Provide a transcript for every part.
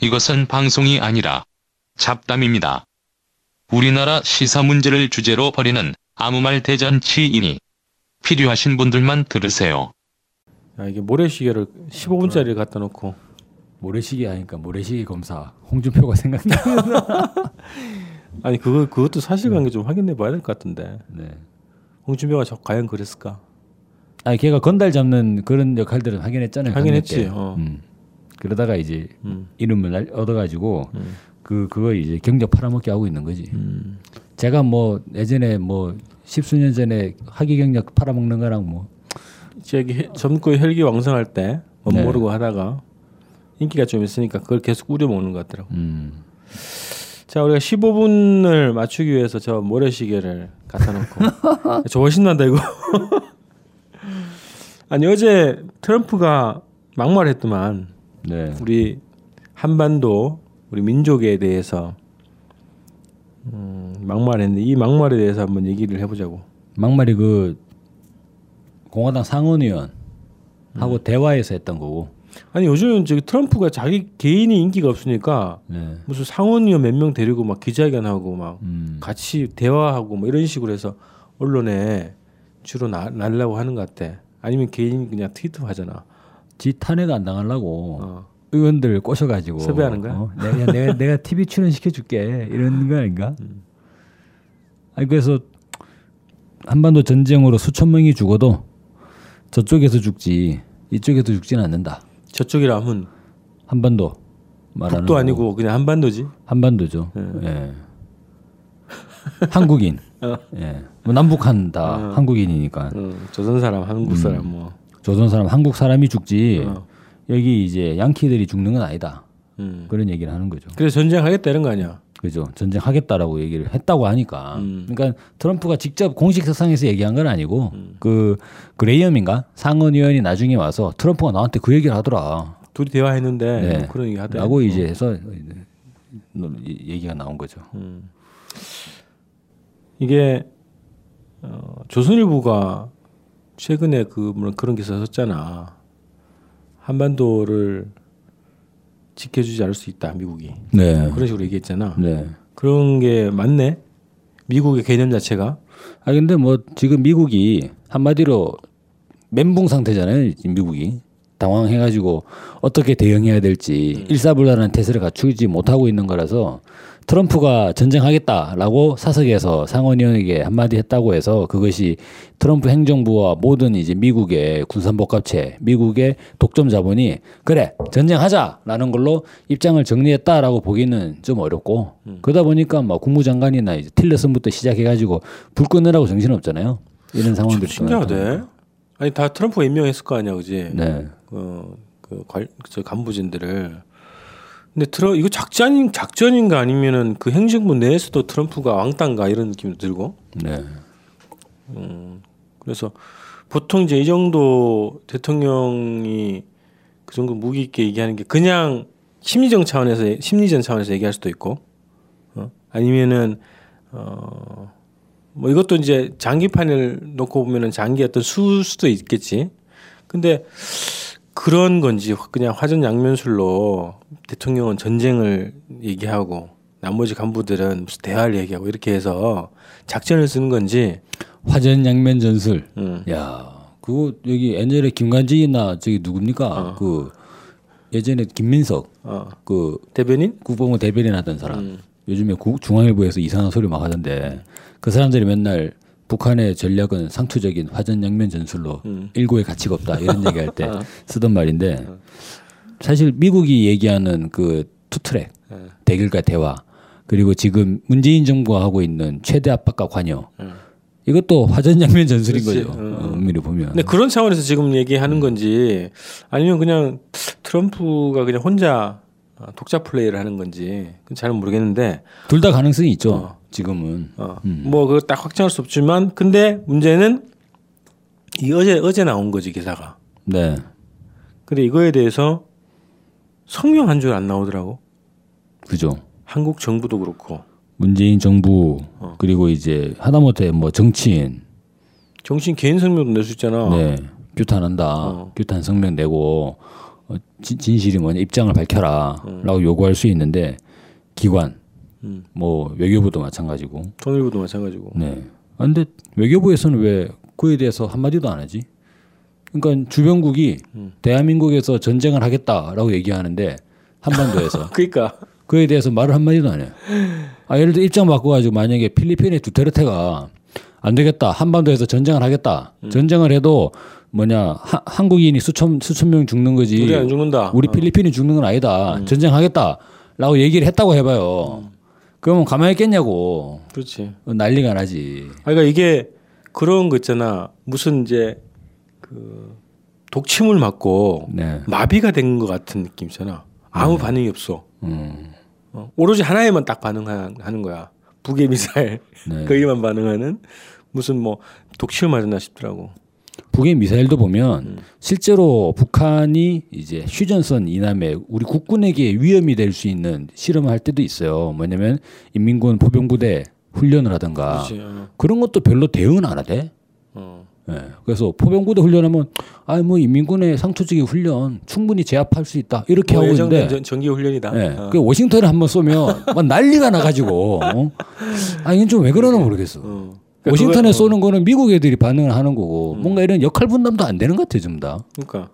이것은 방송이 아니라 잡담입니다. 우리나라 시사 문제를 주제로 벌이는 아무 말 대잔치이니 필요하신 분들만 들으세요. 야, 이게 모래시계를 15분짜리를 갖다 놓고 모래시계 하니까 모래시계 검사 홍준표가 생각나. 아니 그거 그것도 사실관계 좀 확인해 봐야 될 것 같은데 네. 홍준표가 저 과연 그랬을까? 아니 걔가 건달 잡는 그런 역할들은 하긴 했잖아요. 하긴 강력계. 했지, 어. 음. 그러다가 이제 음. 이름을 날- 얻어가지고 음. 그 그거 이제 경력 팔아먹게 하고 있는 거지. 음. 제가 뭐 예전에 뭐 십수년 전에 학위 경력 팔아먹는 거랑 뭐 저기 해- 젊고 혈기 왕성할 때못 네. 모르고 하다가 인기가 좀 있으니까 그걸 계속 우려 먹는 것 같더라고. 음. 자 우리가 15분을 맞추기 위해서 저 모래시계를 갖다 놓고 저 훨씬 난다 이거. 아니 어제 트럼프가 막말했더만 네. 우리 한반도 우리 민족에 대해서 음, 막말했는데 이 막말에 대해서 한번 얘기를 해보자고. 막말이 그 공화당 상원 의원 음. 하고 대화에서 했던 거고. 아니 요즘은 저기 트럼프가 자기 개인이 인기가 없으니까 네. 무슨 상원의원 몇 명 데리고 막 기자회견하고 막 음. 같이 대화하고 뭐 이런 식으로 해서 언론에 주로 나, 날라고 하는 것 같아. 아니면 개인 그냥 트위터 하잖아. 지 탄핵 안 당하려고 어. 의원들 꼬셔가지고 섭외하는 거야? 어, 내가 내가 내가 TV 출연 시켜줄게 이런 거 아닌가? 음. 아니 그래서 한반도 전쟁으로 수천 명이 죽어도 저쪽에서 죽지 이쪽에서 죽지는 않는다. 저쪽이라 하면 한반도 말하는 북도. 아니고 그냥 한반도지. 한반도죠. 예. 예. 한국인. 어. 예. 뭐 남북한 다 어. 한국인이니까 어, 조선 사람, 한국 사람 뭐. 조선 사람 한국 사람이 죽지 어. 여기 이제 양키들이 죽는 건 아니다. 음. 그런 얘기를 하는 거죠. 그래서 전쟁하겠다 이런 거 아니야. 그죠. 전쟁하겠다라고 얘기를 했다고 하니까. 음. 그러니까 트럼프가 직접 공식 석상에서 얘기한 건 아니고 음. 그 그레이엄인가 상원 의원이 나중에 와서 트럼프가 나한테 그 얘기를 하더라. 둘이 대화했는데 네. 뭐 그런 얘기 하더라고. 라고 이제 해서 얘기가 나온 거죠. 음. 이게 어, 조선일보가 최근에 그 물론 그런 기사 썼잖아. 한반도를 지켜주지 않을 수 있다 미국이 네. 그런 식으로 얘기했잖아. 네. 그런 게 맞네. 미국의 개념 자체가 아 근데 뭐 지금 미국이 한마디로 멘붕 상태잖아요. 미국이 당황해가지고 어떻게 대응해야 될지 일사불란한 태세를 갖추지 못하고 있는 거라서 트럼프가 전쟁하겠다라고 사석에서 상원의원에게 한마디 했다고 해서 그것이 트럼프 행정부와 모든 이제 미국의 군산복합체, 미국의 독점 자본이 그래 전쟁하자라는 걸로 입장을 정리했다라고 보기는 좀 어렵고 그러다 보니까 막 국무장관이나 이제 틸러슨부터 시작해가지고 불 끄느라고 정신 없잖아요. 이런 상황들이. 신기하대. 아니 다 트럼프가 임명했을 거 아니야, 그지? 네. 어, 그, 관, 저 간부진들을. 근데 트러 이거 작전 작전인가 아니면은 그 행정부 내에서도 트럼프가 왕따인가 이런 느낌도 들고. 네. 그래서 보통 이제 이 정도 대통령이 그 정도 무기 있게 얘기하는 게 그냥 심리적 차원에서 심리전 차원에서 얘기할 수도 있고, 어? 아니면은 어 뭐 이것도 이제 장기판을 놓고 보면은 장기 어떤 수 수도 있겠지. 근데 그런 건지 그냥 화전양면술로 대통령은 전쟁을 얘기하고 나머지 간부들은 무슨 대화를 얘기하고 이렇게 해서 작전을 쓰는 건지. 화전양면 전술. 음. 야, 그거 여기 옛날에 김관진이나 저기 누굽니까? 어. 그 예전에 김민석 어. 그 대변인? 국방부 대변인 하던 사람. 음. 요즘에 국- 중앙일보에서 이상한 소리 막 하던데 그 사람들이 맨날 북한의 전략은 상투적인 화전 양면 전술로 음. 일고의 가치가 없다 이런 얘기할 때 어. 쓰던 말인데 사실 미국이 얘기하는 그 투트랙 네. 대결과 대화 그리고 지금 문재인 정부가 하고 있는 최대 압박과 관여 음. 이것도 화전 양면 전술인 그렇지. 거죠. 어. 어, 엄밀히 보면. 근데 그런 차원에서 지금 얘기하는 건지 아니면 그냥 트럼프가 그냥 혼자 어, 독자 플레이를 하는 건지 잘 모르겠는데 둘 다 가능성이 있죠. 어. 지금은. 어, 음. 뭐 그거 딱 확정할 수 없지만 근데 문제는 이 어제 어제 나온 거지 기사가. 네. 근데 이거에 대해서 성명 한 줄 안 나오더라고. 그죠. 한국 정부도 그렇고 문재인 정부 어. 그리고 이제 하다못해 뭐 정치인 정신 개인 성명도 낼 수 있잖아. 네 규탄한다 어. 규탄 성명 내고 어, 진- 진실이 뭐냐 입장을 밝혀라라고 요구할 수 있는데 기관 음. 뭐 외교부도 마찬가지고 통일부도 마찬가지고. 네. 아, 근데 외교부에서는 왜 그에 대해서 한 마디도 안 하지? 그러니까 주변국이 음. 대한민국에서 전쟁을 하겠다라고 얘기하는데 한반도에서 그러니까 그에 대해서 말을 한 마디도 안 해요. 아, 예를 들어 입장 바꿔가지고 만약에 필리핀의 두테르테가 안 되겠다. 한반도에서 전쟁을 하겠다. 음. 전쟁을 해도 뭐냐 하- 한국인이 수천 수천 명 죽는 거지. 우리 안 죽는다. 우리 어. 필리핀이 죽는 건 아니다. 전쟁하겠다라고 얘기를 했다고 해봐요. 음. 그러면 가만히 있겠냐고 그렇지. 난리가 나지. 아, 그러니까 이게 그런 거 있잖아. 무슨 이제 그 독침을 맞고 네. 마비가 된 것 같은 느낌 있잖아. 아무 반응이 없어. 음. 어, 오로지 하나에만 딱 반응하는 거야. 북의 미사일 네. 거기만 반응하는 무슨 뭐 독침을 맞았나 싶더라고. 북의 미사일도 보면 음. 실제로 북한이 이제 휴전선 이남에 우리 국군에게 위험이 될 수 있는 실험을 할 때도 있어요. 뭐냐면 인민군 포병부대 훈련을 하든가 그렇지. 어. 그런 것도 별로 대응은 안 하대. 어. 예. 그래서 포병부대 훈련하면 아 뭐 인민군의 상투적인 훈련 충분히 제압할 수 있다 이렇게 뭐 하고 있는데 전- 정기 훈련이다. 예. 어. 그 워싱턴에 한번 쏘면 막 난리가 나가지고 어? 아 이건 좀 왜 그러나 모르겠어. 어. 그러니까 워싱턴에 그거- 어. 쏘는 거는 미국 애들이 반응을 하는 거고 뭔가 이런 역할 분담도 안 되는 것 같아 좀 다. 그러니까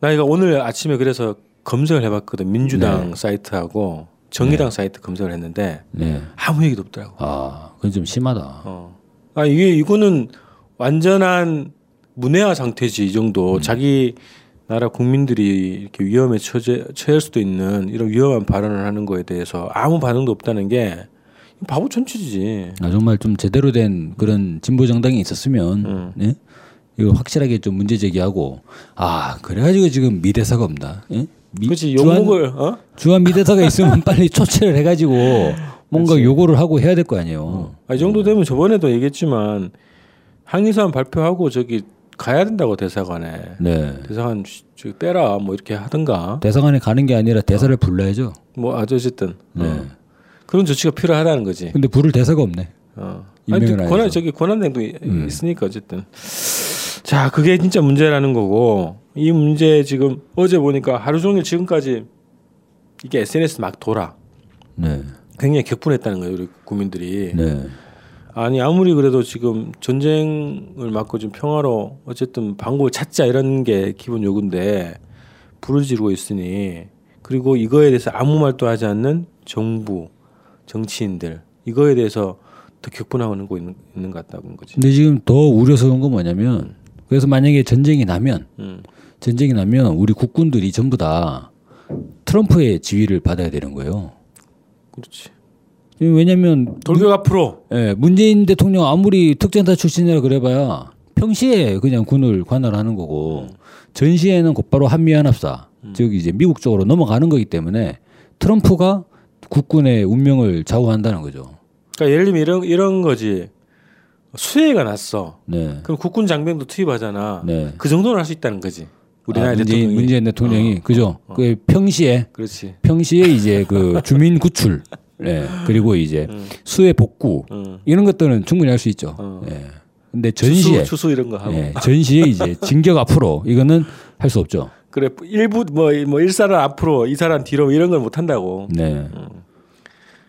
나 이거 오늘 아침에 그래서 검색을 해봤거든. 민주당 네. 사이트하고 정의당 사이트 검색을 했는데 네. 아무 얘기도 없더라고. 아, 그건 좀 심하다. 어. 아 이게 이거는 완전한 문해화 상태지 이 정도 음. 자기 나라 국민들이 이렇게 위험에 처해, 처할 수도 있는 이런 위험한 발언을 하는 거에 대해서 아무 반응도 없다는 게 바보 천치지. 아, 정말 좀 제대로 된 그런 진보 정당이 있었으면 음. 네? 이거 확실하게 좀 문제 제기하고 아 그래가지고 지금 미대사가 없다. 예? 미- 그렇지 주한, 욕먹을 어? 주한 미대사가 있으면 빨리 초치를 해가지고 뭔가 요구를 하고 해야 될 거 아니에요. 아, 이 정도 되면 저번에도 얘기했지만 항의사안 발표하고 저기 가야 된다고 대사관에 네. 대사관 쉬- 저기 빼라 뭐 이렇게 하든가 대사관에 가는 게 아니라 대사를 불러야죠. 뭐 아주 어쨌든 네. 어. 그런 조치가 필요하다는 거지. 근데 부를 대사가 없네. 어. 아니, 안 권한 해서. 저기 권한대행도 음. 있으니까 어쨌든 자 그게 진짜 문제라는 거고 이 문제 지금 어제 보니까 하루 종일 지금까지 이게 SNS 막 돌아 네. 굉장히 격분했다는 거예요 우리 국민들이 네. 아니 아무리 그래도 지금 전쟁을 막고 좀 평화로 어쨌든 방법을 찾자 이런 게 기본 요구인데 불을 지르고 있으니 그리고 이거에 대해서 아무 말도 하지 않는 정부 정치인들 이거에 대해서 더 격분하고 있는, 있는 것 같다는 거지. 근데 지금 더 우려스러운 건 뭐냐면 그래서 만약에 전쟁이 나면 음. 전쟁이 나면 우리 국군들이 전부 다 트럼프의 지위를 받아야 되는 거예요. 그렇지. 왜냐하면 돌격 앞으로. 예, 문재인 대통령 아무리 특전사 출신이라 그래봐야 평시에 그냥 군을 관할하는 거고 전시에는 곧바로 한미 연합사 즉 이제 미국 쪽으로 넘어가는 거기 때문에 트럼프가 국군의 운명을 좌우한다는 거죠. 그러니까 예를 들면 이런 이런 거지. 수해가 났어. 네, 그럼 국군 장병도 투입하잖아. 네. 그 정도는 할 수 있다는 거지. 우리나라 아, 대통령이. 문재인 대통령이 어, 그죠? 어, 어. 그 평시에 그렇지. 평시에 이제 그 주민 구출, 예, 그리고 이제 음. 수해 복구 음. 이런 것들은 충분히 할 수 있죠. 어. 예. 근데 전시에 추수, 추수 이런 거 하고. 예, 전시에 이제 진격 앞으로 이거는 할 수 없죠. 그래 일부 뭐뭐 일사란 앞으로 이사란 뒤로 이런 걸 못 한다고 네.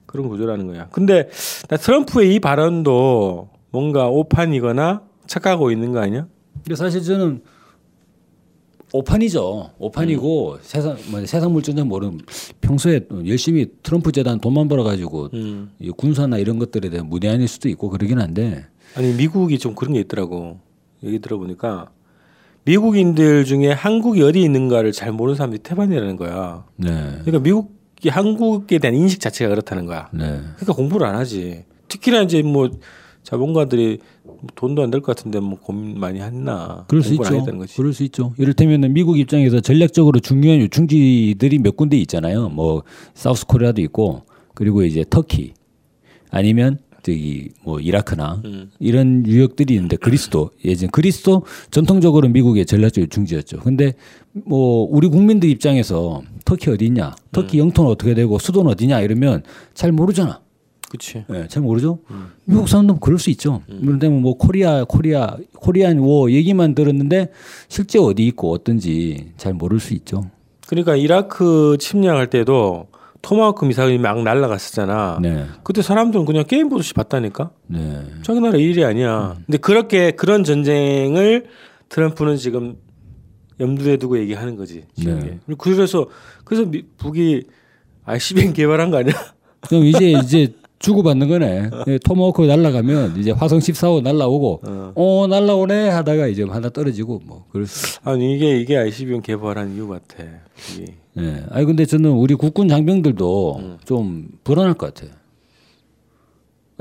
그런 구조라는 거야. 근데 나 트럼프의 이 발언도 뭔가 오판이거나 착각하고 있는 거 아니야? 근데 사실 저는 오판이죠. 오판이고 세상 뭐 세상 물전쟁 모르는 평소에 열심히 트럼프 재단 돈만 벌어 가지고 음. 이 군사나 이런 것들에 대한 무대한일 수도 있고 그러긴 한데 아니 미국이 좀 그런 게 있더라고. 얘기 들어보니까 미국인들 중에 한국이 어디 있는가를 잘 모르는 사람들이 태반이라는 거야. 네. 그러니까 미국이 한국에 대한 인식 자체가 그렇다는 거야. 네. 그러니까 공부를 안 하지. 특히나 이제 뭐 자본가들이 돈도 안 될 것 같은데 뭐 고민 많이 했나. 그럴 수 있죠. 그럴 수 있죠. 이를테면 미국 입장에서 전략적으로 중요한 요충지들이 몇 군데 있잖아요. 뭐 사우스 코리아도 있고 그리고 이제 터키 아니면 저기 뭐 이라크나 음. 이런 유역들이 있는데 그리스도 예전 그리스도 전통적으로 미국의 전략적 요충지였죠. 근데 뭐 우리 국민들 입장에서 터키 어디 있냐, 터키 음. 영토는 어떻게 되고 수도는 어디냐 이러면 잘 모르잖아. 그렇지. 예, 잘 모르죠. 미국 사람들은 그럴 수 있죠. 그런데 뭐 Korea, Korea, Korean War 얘기만 들었는데 실제 어디 있고 어떤지 잘 모를 수 있죠. 그러니까 이라크 침략할 때도 토마호크 미사일이 막 날아갔었잖아. 네, 그때 사람들은 그냥 게임 보듯이 봤다니까. 네, 자기 나라 일이 아니야. 근데 그렇게 그런 전쟁을 트럼프는 지금 염두에 두고 얘기하는 거지. 네. 게. 그래서 그래서 미- 북이 ICBM 개발한 거 아니야? 그럼 이제 이제 주고 받는 거네. 예, 토마호크 날라가면 이제 화성 14호 날라오고 어, 날라오네 하다가 이제 하나 떨어지고 뭐 그럴 수. 아니 이게 이게 ICBM 개발한 이유 같아. 이게. 예. 아니 근데 저는 우리 국군 장병들도 좀 불안할 것 같아.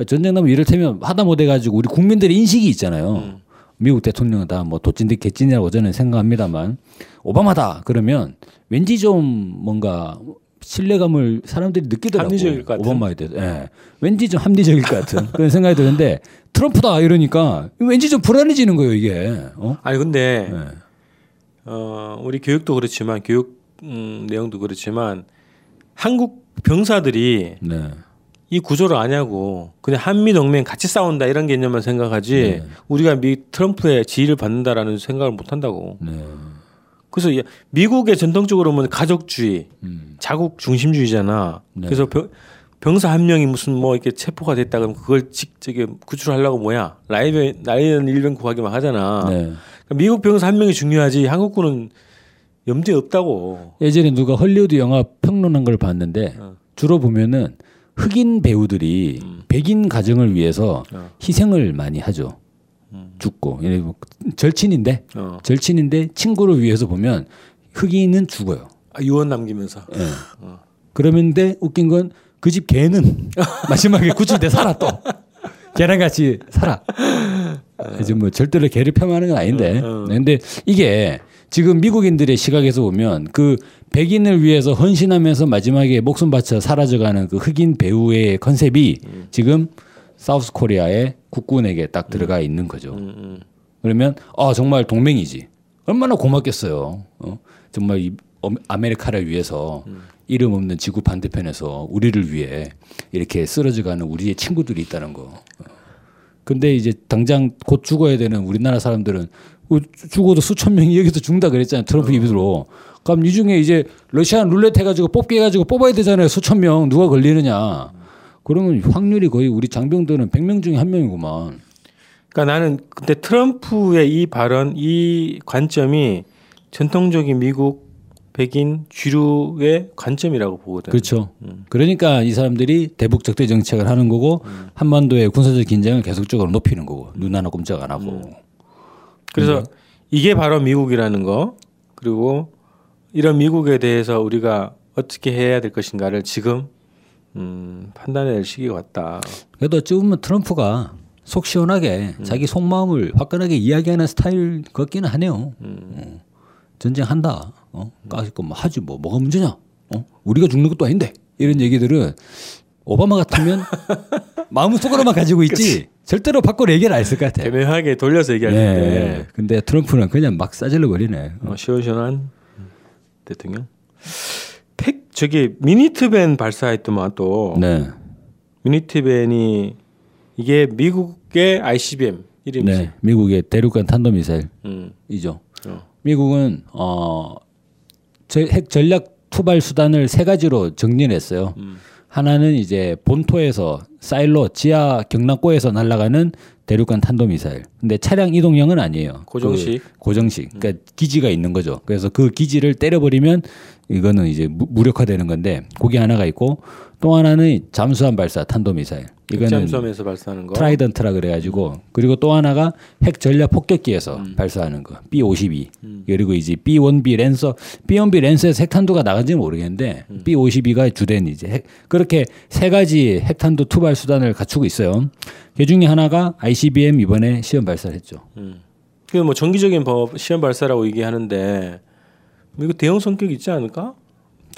전쟁 나면 이를테면 하다 못해 가지고 우리 국민들의 인식이 있잖아요. 미국 대통령은 다 뭐 도찐 듯 개찐이라고 저는 생각합니다만 오바마다 그러면 왠지 좀 뭔가 신뢰감을 사람들이 느끼더라고. 합리적일 것 같은? 오바마에 대해서. 예. 왠지 좀 합리적일 것 같은 그런 생각이 드는데 트럼프다 이러니까 왠지 좀 불안해지는 거예요 이게. 어? 아니 근데 네. 어, 우리 교육도 그렇지만 교육 음, 내용도 그렇지만 한국 병사들이 네. 이 구조를 아냐고 그냥 한미 동맹 같이 싸운다 이런 개념만 생각하지 네. 우리가 미 트럼프의 지위를 받는다라는 생각을 못 한다고. 네. 그래서 이- 미국의 전통적으로 보면 가족주의, 음. 자국 중심주의잖아. 네. 그래서 병, 병사 한 명이 무슨 뭐 이렇게 체포가 됐다 그러면 그걸 직 저기 구출하려고 뭐야 라이벤 라이언 일병 구하기 만 하잖아. 네. 그러니까 미국 병사 한 명이 중요하지 한국군은 염두에 없다고. 예전에 누가 헐리우드 영화 평론한 걸 봤는데 어. 주로 보면은 흑인 배우들이 백인 가정을 위해서 음. 어. 희생을 많이 하죠. 죽고 뭐 절친인데 어. 절친인데 친구를 위해서 보면 흑인은 죽어요. 아, 유언 남기면서. 예. 그러는데 웃긴 건 그 집 개는 마지막에 구출돼 살아 또. 개랑 같이 살아. 이제 뭐 절대로 개를 폄하하는 건 아닌데. 어, 어. 근데 이게 지금 미국인들의 시각에서 보면 그 백인을 위해서 헌신하면서 마지막에 목숨 바쳐 사라져가는 그 흑인 배우의 컨셉이 지금 South Korea의 국군에게 딱 들어가 있는 거죠. 음, 음. 그러면 아 정말 동맹이지. 얼마나 고맙겠어요. 어? 정말 이 어- 아메리카를 위해서 이름 없는 지구 반대편에서 우리를 위해 이렇게 쓰러져가는 우리의 친구들이 있다는 거. 어. 근데 이제 당장 곧 죽어야 되는 우리나라 사람들은 어, 죽어도 수천 명이 여기서 죽는다 그랬잖아요. 트럼프 입으로. 그럼 이 중에 이제 러시안 룰렛 해가지고 뽑기 해가지고 뽑아야 되잖아요. 수천 명 누가 걸리느냐. 그러면 확률이 거의 우리 장병들은 100명 중에 한 명이구만. 그러니까 나는 그때 트럼프의 이 발언, 이 관점이 전통적인 미국 백인 주류의 관점이라고 보거든. 그렇죠. 그러니까 이 사람들이 대북 적대 정책을 하는 거고 한반도의 군사적 긴장을 계속적으로 높이는 거고 눈 하나 꼼짝 안 하고. 그래서 이게 바로 미국이라는 거 그리고 이런 미국에 대해서 우리가 어떻게 해야 될 것인가를 지금 음, 판단해낼 시기가 왔다. 그래도 어찌 보면 트럼프가 속 시원하게 자기 속마음을 화끈하게 이야기하는 스타일 같기는 하네요. 어. 전쟁한다. 어? 까짓 뭐 하지 뭐 뭐가 문제냐? 어? 우리가 죽는 것도 아닌데 이런 얘기들은 오바마 같으면 마음속으로만 가지고 있지 절대로 밖으로 얘기를 안 했을 것 같아. 애매하게 돌려서 얘기할 예. 텐데 근데 트럼프는 그냥 막 싸질러 버리네. 어, 시원시원한 대통령. 팩 저기 미니트밴 발사했더만 또 네. 미니트밴이 이게 미국의 ICBM 이름이지. 네. 미국의 대륙간 탄도미사일이죠. 음. 어. 미국은 어, 저- 핵 전략 투발 수단을 세 가지로 정리를 했어요. 음. 하나는 이제 본토에서 사일로 지하 격납고에서 날아가는 대륙간 탄도미사일. 근데 차량 이동형은 아니에요. 고정식. 그 고정식. 그러니까 기지가 있는 거죠. 그래서 그 기지를 때려버리면 이거는 이제 무- 무력화되는 건데 그게 하나가 있고 또 하나는 잠수함 발사 탄도미사일. 이거는 잠수함에서 발사하는 거. 트라이던트라 그래가지고 그리고 또 하나가 핵 전략 폭격기에서 음. 발사하는 거 B52 그리고 이제 B1B 랜서 B1B 랜서에서 핵탄두가 나간지는 모르겠는데 음. B52가 주된 이제 핵, 그렇게 세 가지 핵탄두 투발 수단을 갖추고 있어요. 그 중에 하나가 ICBM 이번에 시험 발사를 했죠. 그뭐 정기적인 법 시험 발사라고 얘기하는데 이거 대형 성격 있지 않을까?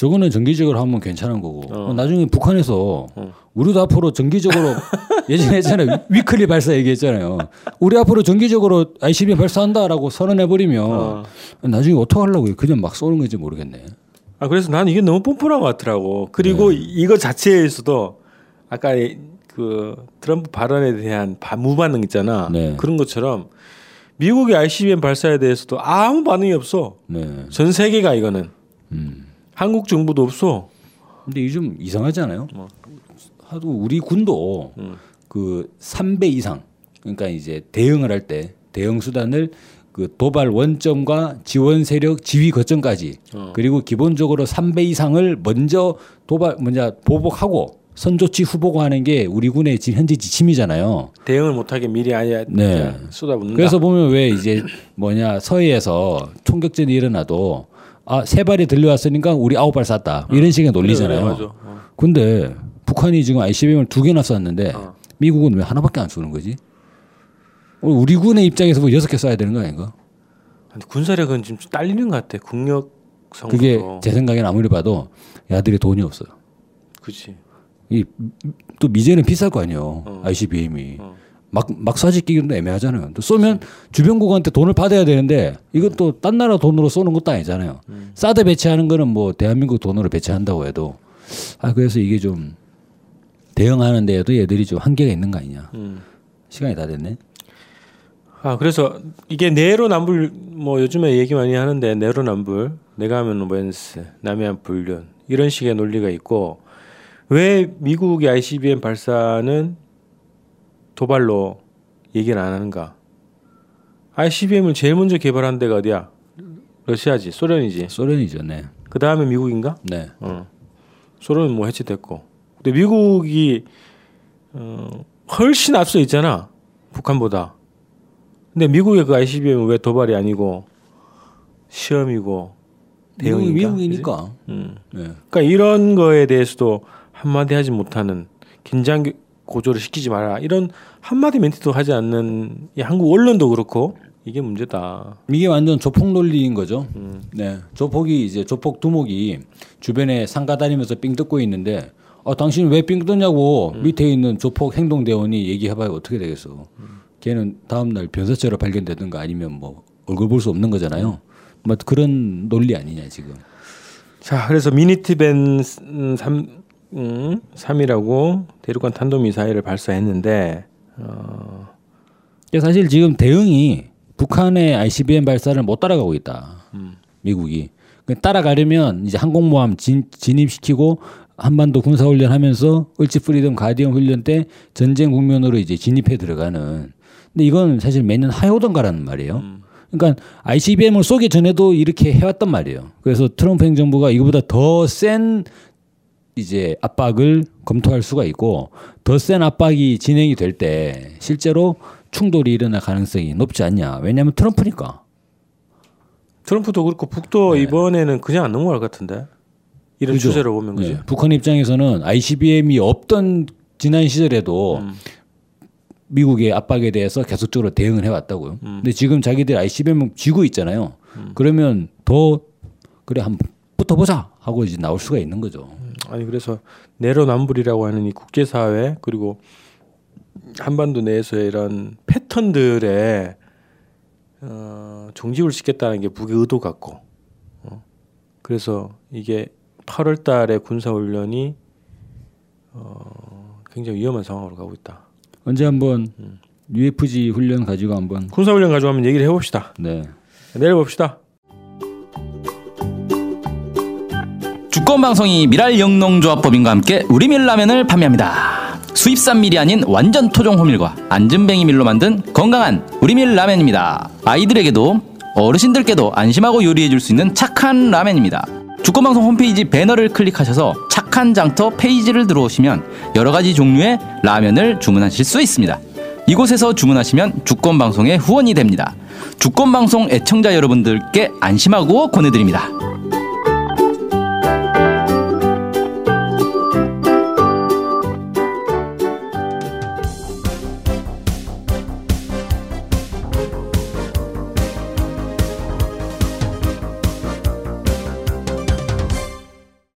저거는 정기적으로 하면 괜찮은 거고 어. 나중에 북한에서 우리도 앞으로 정기적으로 예전에 했잖아요 위클리 발사 얘기했잖아요 우리 앞으로 정기적으로 ICBM 발사한다라고 선언해 버리면 어. 나중에 어떻게 하려고 그냥 막 쏘는 건지 모르겠네 아 그래서 나는 이게 너무 뻔뻔한 것 같더라고. 그리고 네. 이거 자체에서도 아까 그 트럼프 발언에 대한 바- 무반응 있잖아. 네. 그런 것처럼 미국의 ICBM 발사에 대해서도 아무 반응이 없어. 네. 전 세계가 이거는 음. 한국 정부도 없어. 근데 이게 좀 이상하잖아요. 뭐. 하도 우리 군도 음. 그 3배 이상 그러니까 이제 대응을 할 때 대응 수단을 그 도발 원점과 지원 세력 지휘 거점까지 어. 그리고 기본적으로 3배 이상을 먼저 도발 먼저 보복하고 선조치 후보고하는 게 우리 군의 지금 현재 지침이잖아요. 대응을 못하게 미리 아예 네. 쏟아붓는다. 그래서 보면 왜 이제 뭐냐 서해에서 총격전이 일어나도 아 세 발이 들려왔으니까 우리 아홉 발 쐈다 이런 식의 논리잖아요. 그래, 그래. 어. 근데 북한이 지금 ICBM을 두 개나 쐈는데 어. 미국은 왜 하나밖에 안 쏘는 거지? 우리 군의 입장에서 뭐 여섯 개 쏴야 되는 거 아닌가? 근데 군사력은 지금 딸리는 것 같아. 국력 성도. 그게 제 생각엔 아무리 봐도 야들이 돈이 없어요. 그렇지. 이 또 미제는 비쌀 거 아니에요. 어. ICBM이 어. 막막 쏴짓기도 애매하잖아요. 또 쏘면 주변국한테 돈을 받아야 되는데 이것도 딴 나라 돈으로 쏘는 것도 아니잖아요. 음. 사드 배치하는 거는 뭐 대한민국 돈으로 배치한다고 해도 아 그래서 이게 좀 대응하는 데에도 얘들이 좀 한계가 있는 거 아니냐. 음. 시간이 다 됐네. 아 그래서 이게 내로남불 뭐 요즘에 얘기 많이 하는데 내로남불 내가 하면 웬스 남이 하면 불륜 이런 식의 논리가 있고 왜 미국의 ICBM 발사는 도발로 얘기를 안 하는가? ICBM을 제일 먼저 개발한 데가 어디야? 러시아지, 소련이지. 소련이죠, 네. 그 다음에 미국인가? 네. 어. 소련은 뭐 해체됐고. 근데 미국이 어, 훨씬 앞서 있잖아. 북한보다. 근데 미국의 그 ICBM은 왜 도발이 아니고 시험이고? 미국, 미국이니까. 음. 네. 그러니까 이런 거에 대해서도 한마디 하지 못하는 긴장 고조를 시키지 마라. 이런 한마디 멘트도 하지 않는 이 한국 언론도 그렇고 이게 문제다. 이게 완전 조폭 논리인 거죠. 음. 네. 조폭이 이제 조폭 두목이 주변에 상가 다니면서 삥 뜯고 있는데 아, 당신 왜 삥 뜯냐고 밑에 있는 조폭 행동 대원이 얘기해봐야 어떻게 되겠어. 걔는 다음 날 변사체로 발견되든가 아니면 뭐 얼굴 볼 수 없는 거잖아요. 뭐 그런 논리 아니냐 지금. 자, 그래서 미니트맨 3, 음, 3이라고 대륙간 탄도미사일을 발사했는데 어, 사실 지금 대응이 북한의 ICBM 발사를 못 따라가고 있다. 미국이 그 따라가려면 이제 항공모함 진, 진입시키고 한반도 군사훈련 하면서 을지 프리덤 가디언 훈련 때 전쟁 국면으로 이제 진입해 들어가는. 근데 이건 사실 매년 하여오던가라는 말이에요. 그러니까 ICBM을 쏘기 전에도 이렇게 해왔단 말이에요. 그래서 트럼프 행정부가 이거보다 더 센 이제 압박을 검토할 수가 있고 더 센 압박이 진행이 될 때 실제로 충돌이 일어날 가능성이 높지 않냐. 왜냐하면 트럼프니까. 트럼프도 그렇고 북도 이번에는 그냥 안 넘어갈 것 같은데 이런 그죠? 추세로 보면 그지. 네. 북한 입장에서는 ICBM이 없던 지난 시절에도 음. 미국의 압박에 대해서 계속적으로 대응을 해왔다고요. 음. 근데 지금 자기들 ICBM 쥐고 있잖아요. 그러면 더 그래 한번 붙어보자 하고 이제 나올 수가 있는 거죠. 아니 그래서 내로남불이라고 하는 이 국제사회 그리고 한반도 내에서의 이런 패턴들에 어, 종집을 시켰다는 게 북의 의도 같고 어, 그래서 이게 8월 달에 군사훈련이 어, 굉장히 위험한 상황으로 가고 있다. 언제 한번 음. UFG 훈련 가지고 한번 군사훈련 가지고 한번 얘기를 해봅시다. 네. 내려봅시다. 주권 방송이 미랄 영농조합법인과 함께 우리밀 라면을 판매합니다. 수입산 밀이 아닌 완전 토종 호밀과 안전뱅이 밀로 만든 건강한 우리밀 라면입니다. 아이들에게도 어르신들께도 안심하고 요리해 줄 수 있는 착한 라면입니다. 주권방송 홈페이지 배너를 클릭하셔서 착한 장터 페이지를 들어오시면 여러 가지 종류의 라면을 주문하실 수 있습니다. 이곳에서 주문하시면 주권방송의 후원이 됩니다. 주권방송 애청자 여러분들께 안심하고 권해드립니다.